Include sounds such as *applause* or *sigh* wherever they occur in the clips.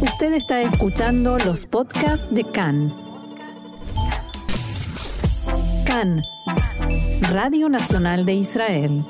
Usted está escuchando los podcasts de CAN. CAN, Radio Nacional de Israel.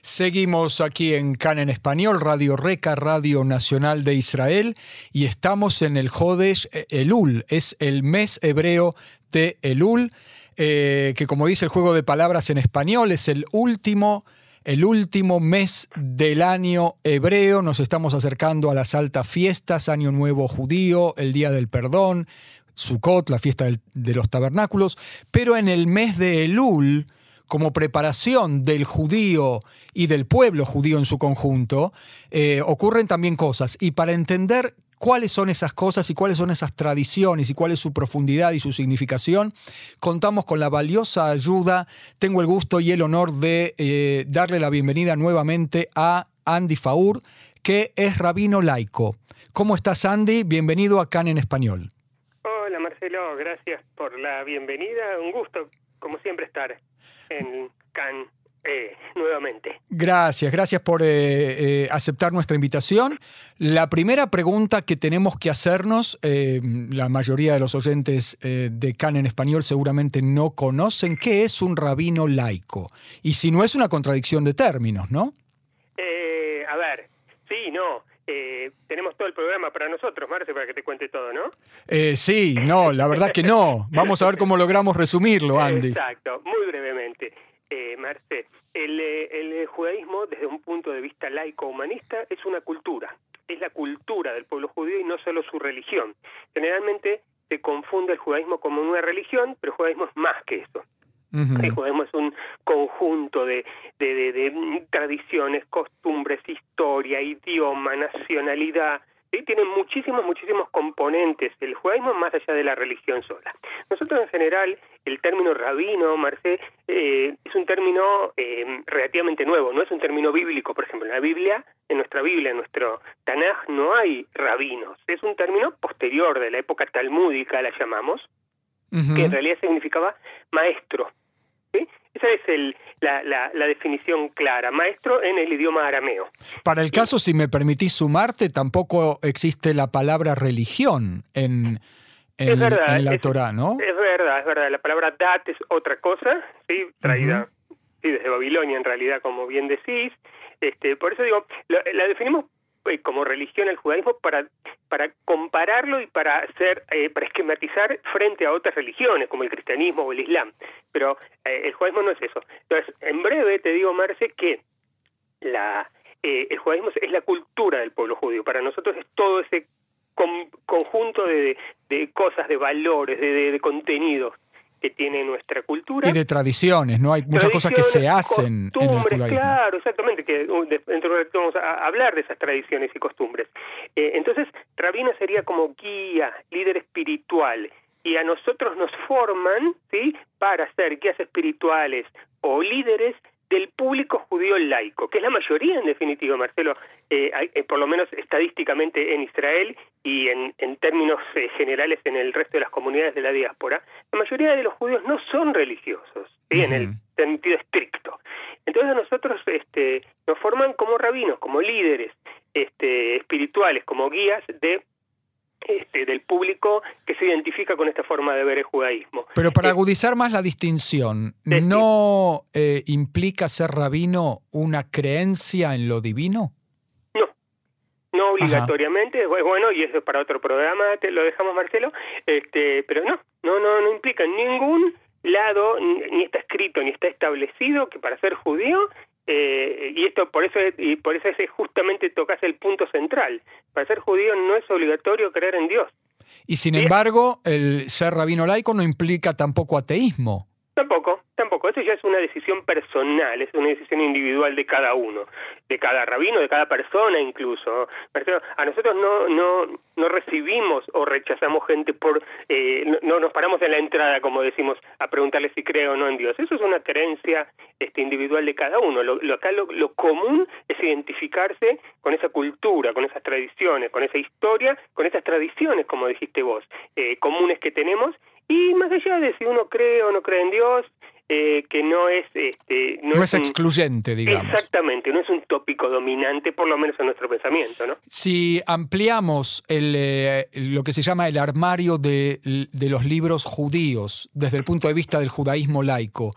Seguimos aquí en CAN en español, Radio Reca, Radio Nacional de Israel, y estamos en el Jodesh Elul, es el mes hebreo de Elul, eh, que como dice el juego de palabras en español, es el último el último mes del año hebreo. Nos estamos acercando a las altas fiestas, Año Nuevo Judío, el Día del Perdón, Sukkot, la fiesta de los tabernáculos, pero en el mes de Elul, como preparación del judío y del pueblo judío en su conjunto, eh, ocurren también cosas. Y para entender cuáles son esas cosas y cuáles son esas tradiciones y cuál es su profundidad y su significación, contamos con la valiosa ayuda. Tengo el gusto y el honor de eh, darle la bienvenida nuevamente a Andy Faur, que es rabino laico. ¿Cómo estás, Andy? Bienvenido a CAN en Español. Hola, Marcelo. Gracias por la bienvenida. Un gusto, como siempre, estar en CAN eh, nuevamente. Gracias, gracias por eh, eh, aceptar nuestra invitación. La primera pregunta que tenemos que hacernos, la mayoría de los oyentes de CAN en español seguramente no conocen, ¿qué es un rabino laico? Y si no es una contradicción de términos, ¿no? a ver, sí, no. tenemos todo el programa para nosotros, Marce, para que te cuente todo, ¿no? sí, no, la verdad que no. Vamos a ver cómo logramos resumirlo, Andy. *laughs* Exacto, muy brevemente eh, Marce, el, eh, el, judaísmo desde un punto de vista laico-humanista es una cultura, es la cultura del pueblo judío y no solo su religión. Generalmente se confunde el judaísmo como una religión, pero el judaísmo es más que eso. El judaísmo es un conjunto de, de, de, de tradiciones, costumbres, historia, idioma, nacionalidad, ¿sí? tiene muchísimos, muchísimos componentes el judaísmo más allá de la religión sola. Nosotros en general, el término rabino, Marcé, eh, es un término eh, relativamente nuevo, no es un término bíblico, por ejemplo, en la Biblia, en nuestra Biblia, en nuestro Tanaj, no hay rabinos, es un término posterior de la época talmúdica, la llamamos, que en realidad significaba maestro, esa es el, la, la, definición clara, maestro en el idioma arameo. Para el caso, si me permitís sumarte, tampoco existe la palabra religión en, en, la Torah, ¿no? Es verdad, es verdad. La palabra dat es otra cosa, ¿sí? traída desde Babilonia en realidad, como bien decís. Este, por eso digo, la definimos eh, como religión el judaísmo para para compararlo y para hacer eh, para esquematizar frente a otras religiones como el cristianismo o el islam. Pero eh, el judaísmo no es eso. Entonces en breve te digo Marce que la el judaísmo es la cultura del pueblo judío. Para nosotros es todo ese conjunto de, de, cosas de valores de, de contenidos que tiene nuestra cultura. Y de tradiciones, ¿no? Hay muchas cosas que se hacen en el judaísmo. Claro, exactamente, que uh, dentro de vamos a hablar de esas tradiciones y costumbres. Eh, entonces, Rabina sería como guía, líder espiritual, y a nosotros nos forman, ¿sí?, para ser guías espirituales o líderes del público judío laico, que es la mayoría en definitiva, Marcelo, eh, eh, por lo menos estadísticamente en Israel y en, en términos eh, generales en el resto de las comunidades de la diáspora, la mayoría de los judíos no son religiosos, en el sentido estricto. Entonces nosotros este, nos forman como rabinos, como líderes este, espirituales, como guías de este, del público que se identifica con esta forma de ver el judaísmo. Pero para agudizar más la distinción, ¿no eh, implica ser rabino una creencia en lo divino? No, no obligatoriamente, bueno, y eso es para otro programa, te lo dejamos Marcelo, este, pero no, no, no, no implica en ningún lado, ni está escrito, ni está establecido que para ser judío eh, y esto por eso y por eso es justamente tocas el punto central. Para ser judío no es obligatorio creer en Dios. Y sin embargo, el ser rabino laico no implica tampoco ateísmo. Tampoco, tampoco. Eso ya es una decisión personal, es una decisión individual de cada uno, de cada rabino, de cada persona incluso. A nosotros no no no recibimos o rechazamos gente por eh, no, nos paramos en la entrada, como decimos, a preguntarle si cree o no en Dios. Eso es una creencia este, individual de cada uno. Lo, lo acá lo, común es identificarse con esa cultura, con esas tradiciones, con esa historia, con esas tradiciones, como dijiste vos, eh, comunes que tenemos y más allá de si uno cree o no cree en Dios, eh, que no es... Este, no, es, excluyente, digamos. Exactamente, no es un tópico dominante, por lo menos en nuestro pensamiento. ¿no? Si ampliamos el, eh, lo que se llama el armario de, de los libros judíos desde el punto de vista del judaísmo laico,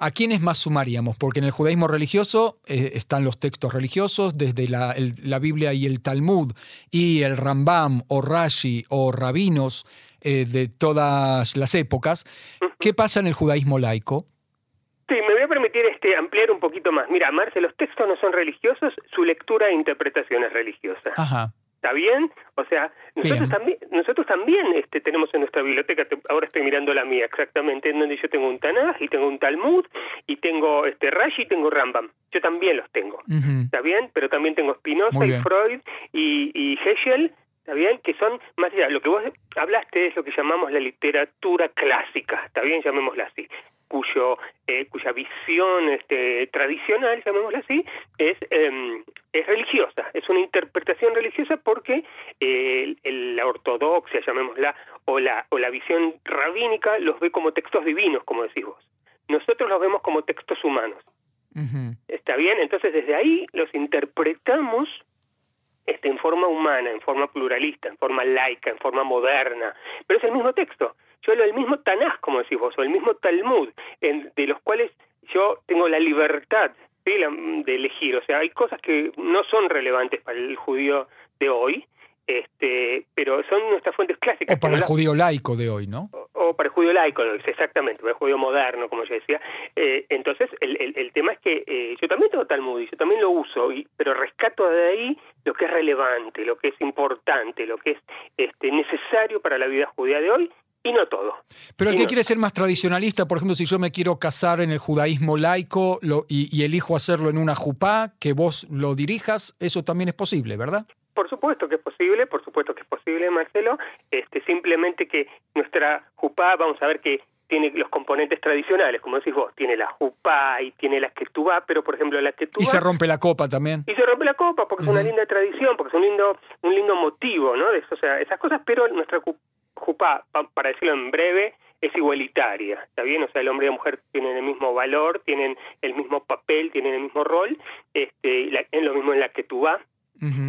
¿A quiénes más sumaríamos? Porque en el judaísmo religioso eh, están los textos religiosos, desde la, la, Biblia y el Talmud, y el Rambam o Rashi o rabinos eh, de todas las épocas. ¿Qué pasa en el judaísmo laico? Sí, me voy a permitir este, ampliar un poquito más. Mira, Marce, los textos no son religiosos, su lectura e interpretación es religiosa. Ajá. ¿Está bien? O sea, nosotros también, nosotros también este, tenemos en nuestra biblioteca, ahora estoy mirando la mía exactamente, en donde yo tengo un Tanaj y tengo un Talmud y tengo este Rashi y tengo Rambam. Yo también los tengo. ¿Está bien? Pero también tengo Spinoza y Freud y, y Heschel ¿está bien? Que son más allá, lo que vos hablaste es lo que llamamos la literatura clásica, ¿está bien? Llamémosla así cuyo eh, cuya visión este, tradicional, llamémosla así, es, em, es religiosa, es una interpretación religiosa porque eh, la ortodoxia, llamémosla, o la, o la visión rabínica los ve como textos divinos, como decís vos. Nosotros los vemos como textos humanos. ¿Está bien? Entonces desde ahí los interpretamos este, en forma humana, en forma pluralista, en forma laica, en forma moderna, pero es el mismo texto. Yo el mismo Tanaj, como decís vos, o el mismo Talmud, en, de los cuales yo tengo la libertad de elegir. O sea, hay cosas que no son relevantes para el judío de hoy, este, pero son nuestras fuentes clásicas. O para el judío laico de hoy, ¿no? O, para el judío laico, exactamente, para el judío moderno, como yo decía. Eh, entonces, el, el, tema es que eh, yo también tengo Talmud y yo también lo uso, y, pero rescato de ahí lo que es relevante, lo que es importante, lo que es este, necesario para la vida judía de hoy y no todo. Pero el que quiere ser más tradicionalista, por ejemplo, si yo me quiero casar en el judaísmo laico lo, y, y, elijo hacerlo en una jupá, que vos lo dirijas, eso también es posible, ¿verdad? Por supuesto que es posible, por supuesto que es posible, Marcelo. Este, simplemente que nuestra jupá, vamos a ver que tiene los componentes tradicionales, como decís vos, tiene la jupá y tiene la ketubá, pero por ejemplo la ketubá... Y se rompe la copa también. Y se rompe la copa porque es una linda tradición, porque es un lindo un lindo motivo, ¿no? De o sea, esas cosas, pero nuestra jupá, para decirlo en breve, es igualitaria, ¿está bien? O sea, el hombre y la mujer tienen el mismo valor, tienen el mismo papel, tienen el mismo rol, este, es lo mismo en la ketubá,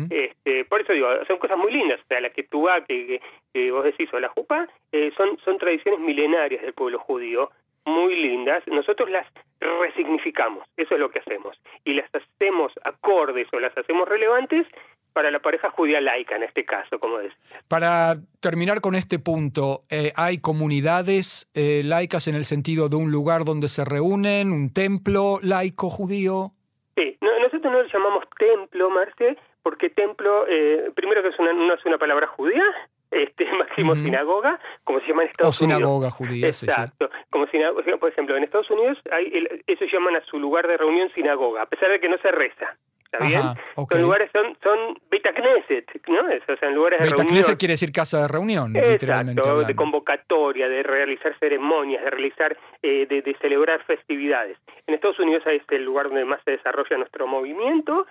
este, por eso digo, son cosas muy lindas, o sea, la que tú que, que, vos decís, o la jupa, eh, son, son tradiciones milenarias del pueblo judío, muy lindas, nosotros las resignificamos, eso es lo que hacemos, y las hacemos acordes o las hacemos relevantes para la pareja judía laica en este caso, como decía. Para terminar con este punto, eh, ¿hay comunidades eh, laicas en el sentido de un lugar donde se reúnen, un templo laico judío? Sí, nosotros no lo llamamos templo, Marce, porque templo, eh, primero que es una, no es una palabra judía, *laughs* este máximo sinagoga, como se llama en Estados o sinagoga judía, Exacto. Como sinagoga, por ejemplo, en Estados Unidos hay eso llaman a su lugar de reunión sinagoga, a pesar de que no se reza. ¿Está bien? Son lugares, son, son Beta Knesset, ¿no? O sea, lugares de Knesset quiere decir casa de reunión, Exacto, de convocatoria, de realizar ceremonias, de realizar, eh, de, de, celebrar festividades. En Estados Unidos es el lugar donde más se desarrolla nuestro movimiento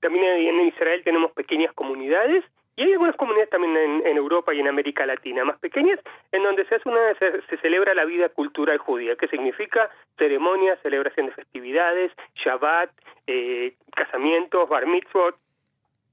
también en Israel tenemos pequeñas comunidades y hay algunas comunidades también en, Europa y en América Latina, más pequeñas, en donde se hace una se, celebra la vida cultural judía, que significa ceremonias, celebración de festividades, Shabbat, eh, casamientos, bar mitzvot,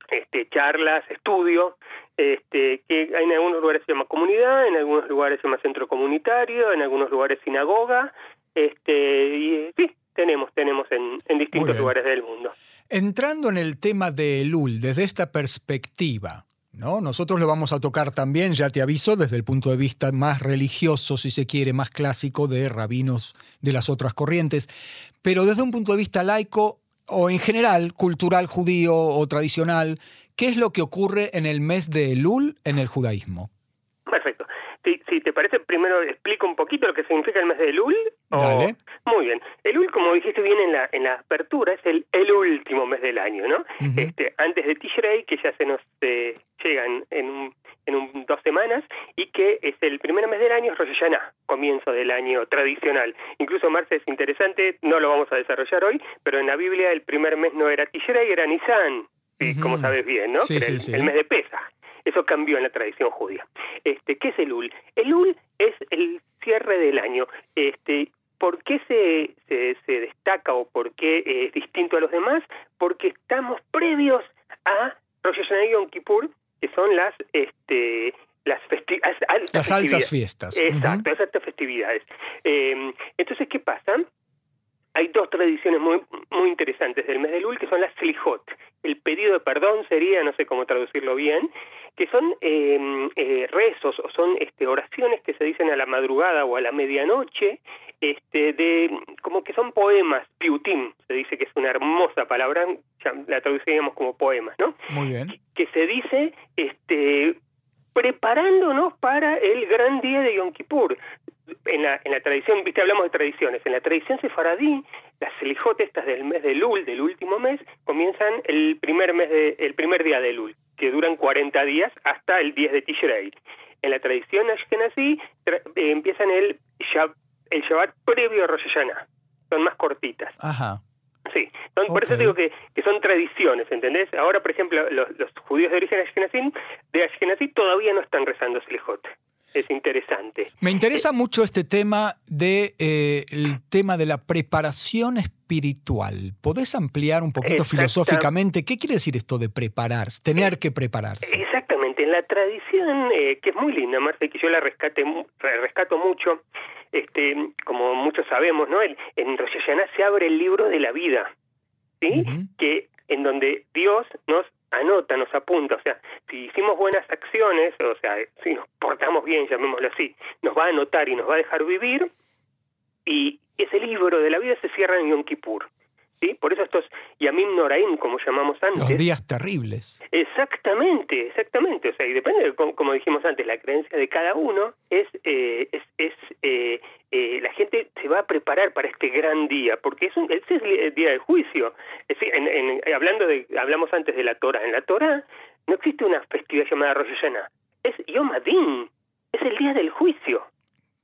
este, charlas, estudio, este, que en algunos lugares se llama comunidad, en algunos lugares se llama centro comunitario, en algunos lugares sinagoga, este, y sí, tenemos, tenemos en, en distintos lugares del mundo. Entrando en el tema de Elul desde esta perspectiva, ¿no? Nosotros lo vamos a tocar también, ya te aviso, desde el punto de vista más religioso, si se quiere, más clásico de rabinos de las otras corrientes, pero desde un punto de vista laico o en general cultural judío o tradicional, ¿qué es lo que ocurre en el mes de Elul en el judaísmo? Perfecto. Si, te parece, primero explico un poquito lo que significa el mes de Elul. Dale. Muy bien. Elul, como dijiste bien en la, en la apertura, es el, el último mes del año, ¿no? este, antes de Tishrei, que ya se nos eh, llegan en, un, en un, dos semanas, y que es el primer mes del año, es Rosh Hashanah, comienzo del año tradicional. Incluso Marce es interesante, no lo vamos a desarrollar hoy, pero en la Biblia el primer mes no era Tishrei, era Nisan, como sabes bien, ¿no? Sí, sí, el, el mes de Pesach. Eso cambió en la tradición judía. Este, ¿Qué es el Ul? El Ul es el cierre del año. Este, ¿Por qué se, se, destaca o por qué es distinto a los demás? Porque estamos previos a Rosh Hashanah y Yom Kippur, que son las este, las, las altas fiestas. Exacto, las altas festividades. Eh, entonces, ¿qué pasa? Hay dos tradiciones muy, muy interesantes del mes de Lul, que son las Slijot. El pedido de perdón sería, no sé cómo traducirlo bien, que son eh, eh, rezos o son este, oraciones que se dicen a la madrugada o a la medianoche, este, de como que son poemas, piutim, se dice que es una hermosa palabra, la traduciríamos como poemas, ¿no? Muy bien. Que se dice este, preparándonos para el gran día de Yom Kippur en la, en la tradición, viste, hablamos de tradiciones, en la tradición sefaradí, las selijotes estas del mes de Lul, del último mes, comienzan el primer mes de, el primer día de Lul, que duran 40 días hasta el 10 de Tishrei. En la tradición ashkenazí eh, empiezan el, el Shabbat previo a Rosh Hashanah, son más cortitas. Ajá. Sí, por eso digo que, que, son tradiciones, ¿entendés? Ahora, por ejemplo, los, los judíos de origen ashkenazí, de ashkenazí todavía no están rezando Selijot es interesante. Me interesa mucho este tema de eh, el tema de la preparación espiritual. ¿Podés ampliar un poquito filosóficamente qué quiere decir esto de prepararse, tener que prepararse? Exactamente. En la tradición eh, que es muy linda, Marta, y que yo la rescate, rescato mucho, este, como muchos sabemos, ¿no? En, en Rosh se abre el libro de la vida, ¿sí? Que en donde Dios nos anota, nos apunta, o sea, si hicimos buenas acciones, o sea, si nos portamos bien, llamémoslo así, nos va a anotar y nos va a dejar vivir, y ese libro de la vida se cierra en Yom Kippur. ¿Sí? Por eso estos Yamim Noraim, como llamamos antes. Los días terribles. Exactamente, exactamente. O sea, y depende, de, como, dijimos antes, la creencia de cada uno es, eh, es, es eh, eh, la gente se va a preparar para este gran día, porque es, un, es el día del juicio. Es decir, en, hablando de, hablamos antes de la Torah. En la Torah no existe una festividad llamada Rosh Hashanah. Es Yom Adin, es el día del juicio.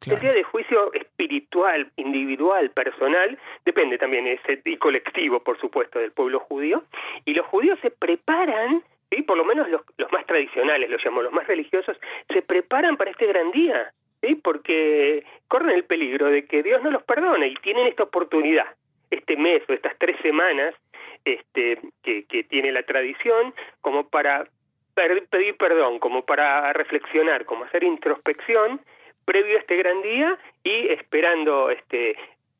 El día de juicio espiritual, individual, personal, depende también ese, y colectivo, por supuesto, del pueblo judío. Y los judíos se preparan, ¿sí? por lo menos los, los más tradicionales, los llamo los más religiosos, se preparan para este gran día. ¿sí? porque corren el peligro de que Dios no los perdone y tienen esta oportunidad, este mes o estas tres semanas este, que, que tiene la tradición, como para pedir perdón, como para reflexionar, como hacer introspección previo a este gran día y esperando este,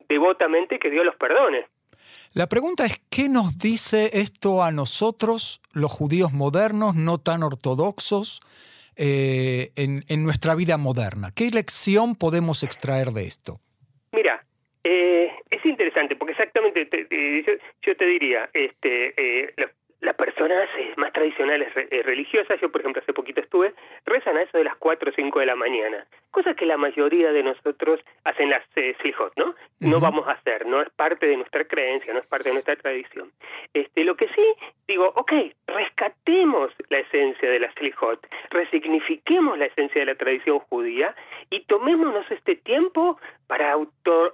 devotamente que Dios los perdone. La pregunta es, ¿qué nos dice esto a nosotros, los judíos modernos, no tan ortodoxos, eh, en, nuestra vida moderna? ¿Qué lección podemos extraer de esto? Mira, eh, es interesante porque exactamente yo, te diría, este, eh, las personas más tradicionales religiosas, yo por ejemplo hace poquito estuve, rezan a eso de las 4 o 5 de la mañana, cosa que la mayoría de nosotros hacen las eh, ¿no? No vamos a hacer, no es parte de nuestra creencia, no es parte de nuestra tradición. Este, lo que sí, digo, ok, rescatemos la esencia de las slijot, resignifiquemos la esencia de la tradición judía y tomémonos este tiempo para auto,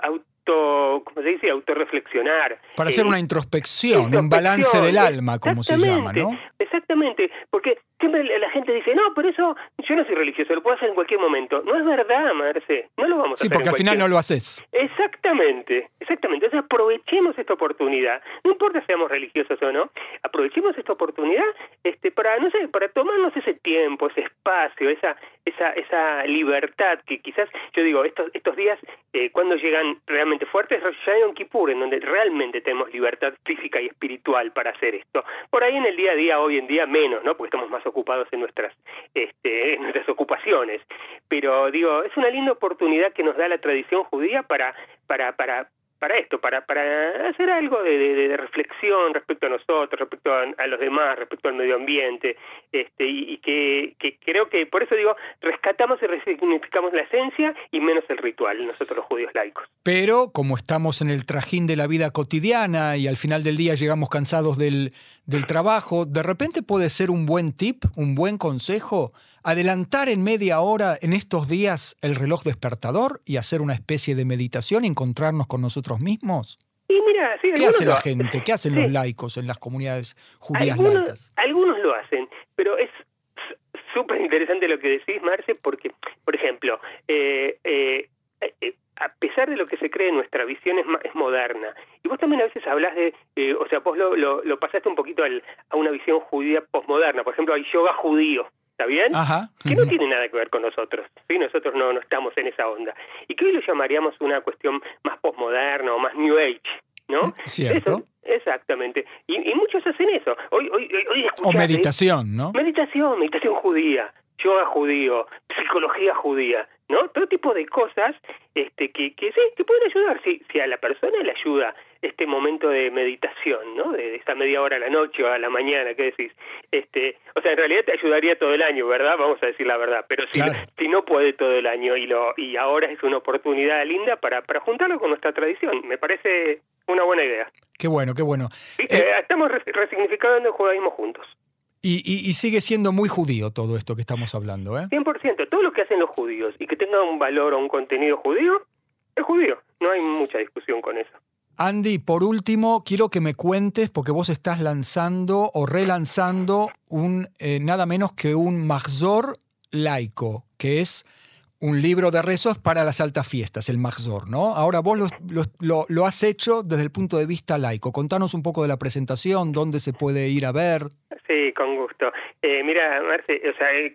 auto como se dice, autorreflexionar. Para hacer eh, una introspección, un balance del alma, como se llama, ¿no? Exactamente, porque siempre la gente dice, no, pero eso yo no soy religioso, lo puedo hacer en cualquier momento. No es verdad, Marce, no lo vamos a hacer. Sí, porque al final no lo haces. Exactamente, exactamente. Entonces aprovechemos esta oportunidad, no importa si seamos religiosos o no, aprovechemos esta oportunidad este, para, no sé, para tomarnos ese tiempo, ese espacio, esa, esa, esa libertad que quizás, yo digo, estos, estos días, eh, cuando llegan realmente fuertes, ya un Kippur, en donde realmente tenemos libertad física y espiritual para hacer esto. Por ahí en el día a día, hoy en día, menos, ¿no? Porque estamos más ocupados en nuestras, este, en nuestras ocupaciones. Pero digo, es una linda oportunidad que nos da la tradición judía para, para, para, para esto, para, para hacer algo de, reflexión respecto a nosotros, respecto a, los demás, respecto al medio ambiente, este, y, que, creo que por eso digo, rescatamos y resignificamos la esencia y menos el ritual, nosotros los judíos laicos. Pero como estamos en el trajín de la vida cotidiana y al final del día llegamos cansados del, del trabajo, de repente puede ser un buen tip, un buen consejo adelantar en media hora en estos días el reloj despertador y hacer una especie de meditación, encontrarnos con nosotros mismos? Y mira, ¿Qué hace la gente? ¿Qué hacen los laicos en las comunidades judías algunos, laicas? Algunos lo hacen, pero es súper interesante lo que decís, Marce, porque, por ejemplo, eh, eh, eh a pesar de lo que se cree, nuestra visión es, es moderna. Y vos también a veces hablas de, eh, o sea, vos lo, lo, pasaste un poquito a una visión judía posmoderna. Por ejemplo, hay yoga judío. ¿Está bien? Ajá. Que no tiene nada que ver con nosotros. ¿sí? Nosotros no, no estamos en esa onda. Y que hoy lo llamaríamos una cuestión más posmoderna o más New Age. ¿no? Cierto. exactamente. Y, y, muchos hacen eso. Hoy, hoy, hoy o meditación, ¿no? Meditación, meditación judía, yoga judío, psicología judía, ¿no? Todo tipo de cosas este, que, que sí, que pueden ayudar. Si, si a la persona le ayuda este momento de meditación, ¿no? De, esta media hora a la noche o a la mañana, ¿qué decís? Este, o sea, en realidad te ayudaría todo el año, ¿verdad? Vamos a decir la verdad. Pero si, si no puede todo el año y lo y ahora es una oportunidad linda para, para juntarlo con nuestra tradición, me parece una buena idea. Qué bueno, qué bueno. Eh, Estamos resignificando el judaísmo juntos. Y, y, sigue siendo muy judío todo esto que estamos hablando, ¿eh? 100%. Todo lo que hacen los judíos y que tenga un valor o un contenido judío, es judío. No hay mucha discusión con eso. Andy, por último, quiero que me cuentes, porque vos estás lanzando o relanzando un eh, nada menos que un Mahzor laico, que es un libro de rezos para las altas fiestas, el Mahzor, ¿no? Ahora vos lo, has hecho desde el punto de vista laico. Contanos un poco de la presentación, dónde se puede ir a ver. Sí, con gusto. Eh, mira, o sea, el,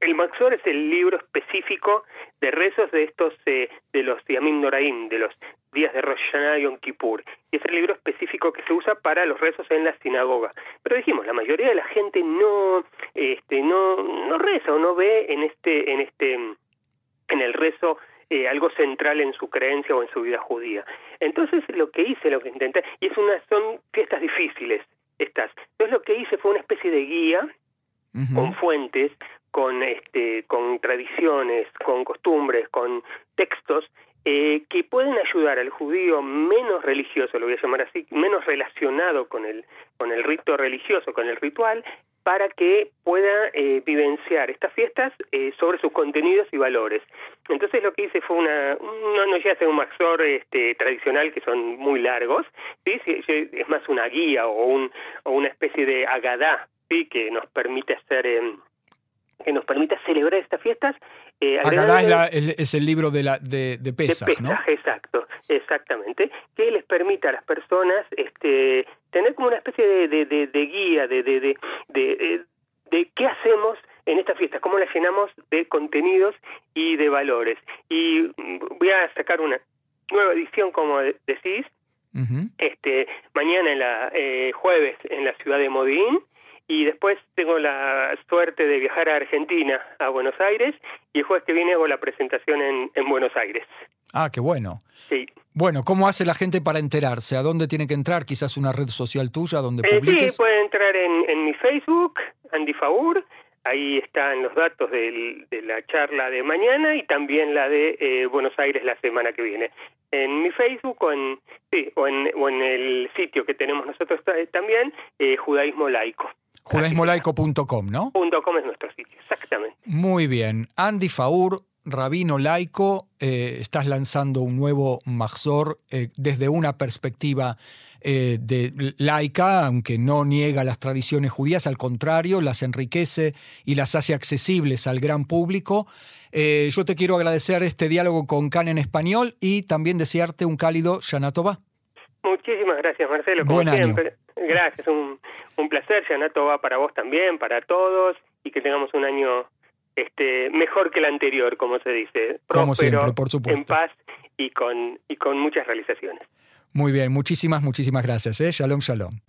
el Mahzor es el libro específico de rezos de estos, eh, de los Yamim Noraim, de los días de Rosh Hashanah y Yom Kippur. Y es el libro específico que se usa para los rezos en la sinagoga. Pero dijimos, la mayoría de la gente no, este, no, no reza o no ve en este, en este en el rezo eh, algo central en su creencia o en su vida judía. Entonces lo que hice, lo que intenté, y es una, son fiestas difíciles estas. Entonces lo que hice fue una especie de guía con fuentes, con este, con tradiciones, con costumbres, con textos eh, que pueden ayudar al judío menos religioso, lo voy a llamar así, menos relacionado con el con el rito religioso, con el ritual, para que pueda eh, vivenciar estas fiestas eh, sobre sus contenidos y valores. Entonces lo que hice fue una, no, no ya sea un maxor este, tradicional que son muy largos, ¿sí? es más una guía o, un, una especie de agadá ¿sí? que nos permite hacer... Que nos permita celebrar estas fiestas. Eh, Agadá es, el libro de, la, de, de Pesach, de Pesach exacto, exactamente, que les permita a las personas este, tener como una especie de, de, de guía, de, de, de, qué hacemos en esta fiesta, cómo la llenamos de contenidos y de valores. Y voy a sacar una nueva edición, como decís, este mañana en la eh, jueves en la ciudad de Modín y después tengo la suerte de viajar a Argentina, a Buenos Aires, y el jueves que viene hago la presentación en, en Buenos Aires. Ah, qué bueno. Sí. Bueno, ¿cómo hace la gente para enterarse? ¿A dónde tiene que entrar? Quizás una red social tuya donde eh, publiques. Sí, puede entrar en, en mi Facebook, Andy Faur, ahí están los datos de la charla de mañana y también la de eh, Buenos Aires la semana que viene. En mi Facebook o en, sí, o en, o en el sitio que tenemos nosotros también, eh, Judaísmo Laico. Judaísmolaico.com, ¿no? .com es nuestro sitio, exactamente. Muy bien. Andy Faur, rabino laico, eh, estás lanzando un nuevo Mahzor eh, desde una perspectiva eh, de laica, aunque no niega las tradiciones judías, al contrario, las enriquece y las hace accesibles al gran público. yo te quiero agradecer este diálogo con Can en español y también desearte un cálido Shanatova. Muchísimas gracias, Marcelo. Como siempre. Gracias, un, un placer. Shanatova para vos también, para todos, y que tengamos un año este, mejor que el anterior, como se dice. Como siempre, por supuesto. En paz y con, y con muchas realizaciones. Muy bien, muchísimas, muchísimas gracias. ¿eh? Shalom, shalom.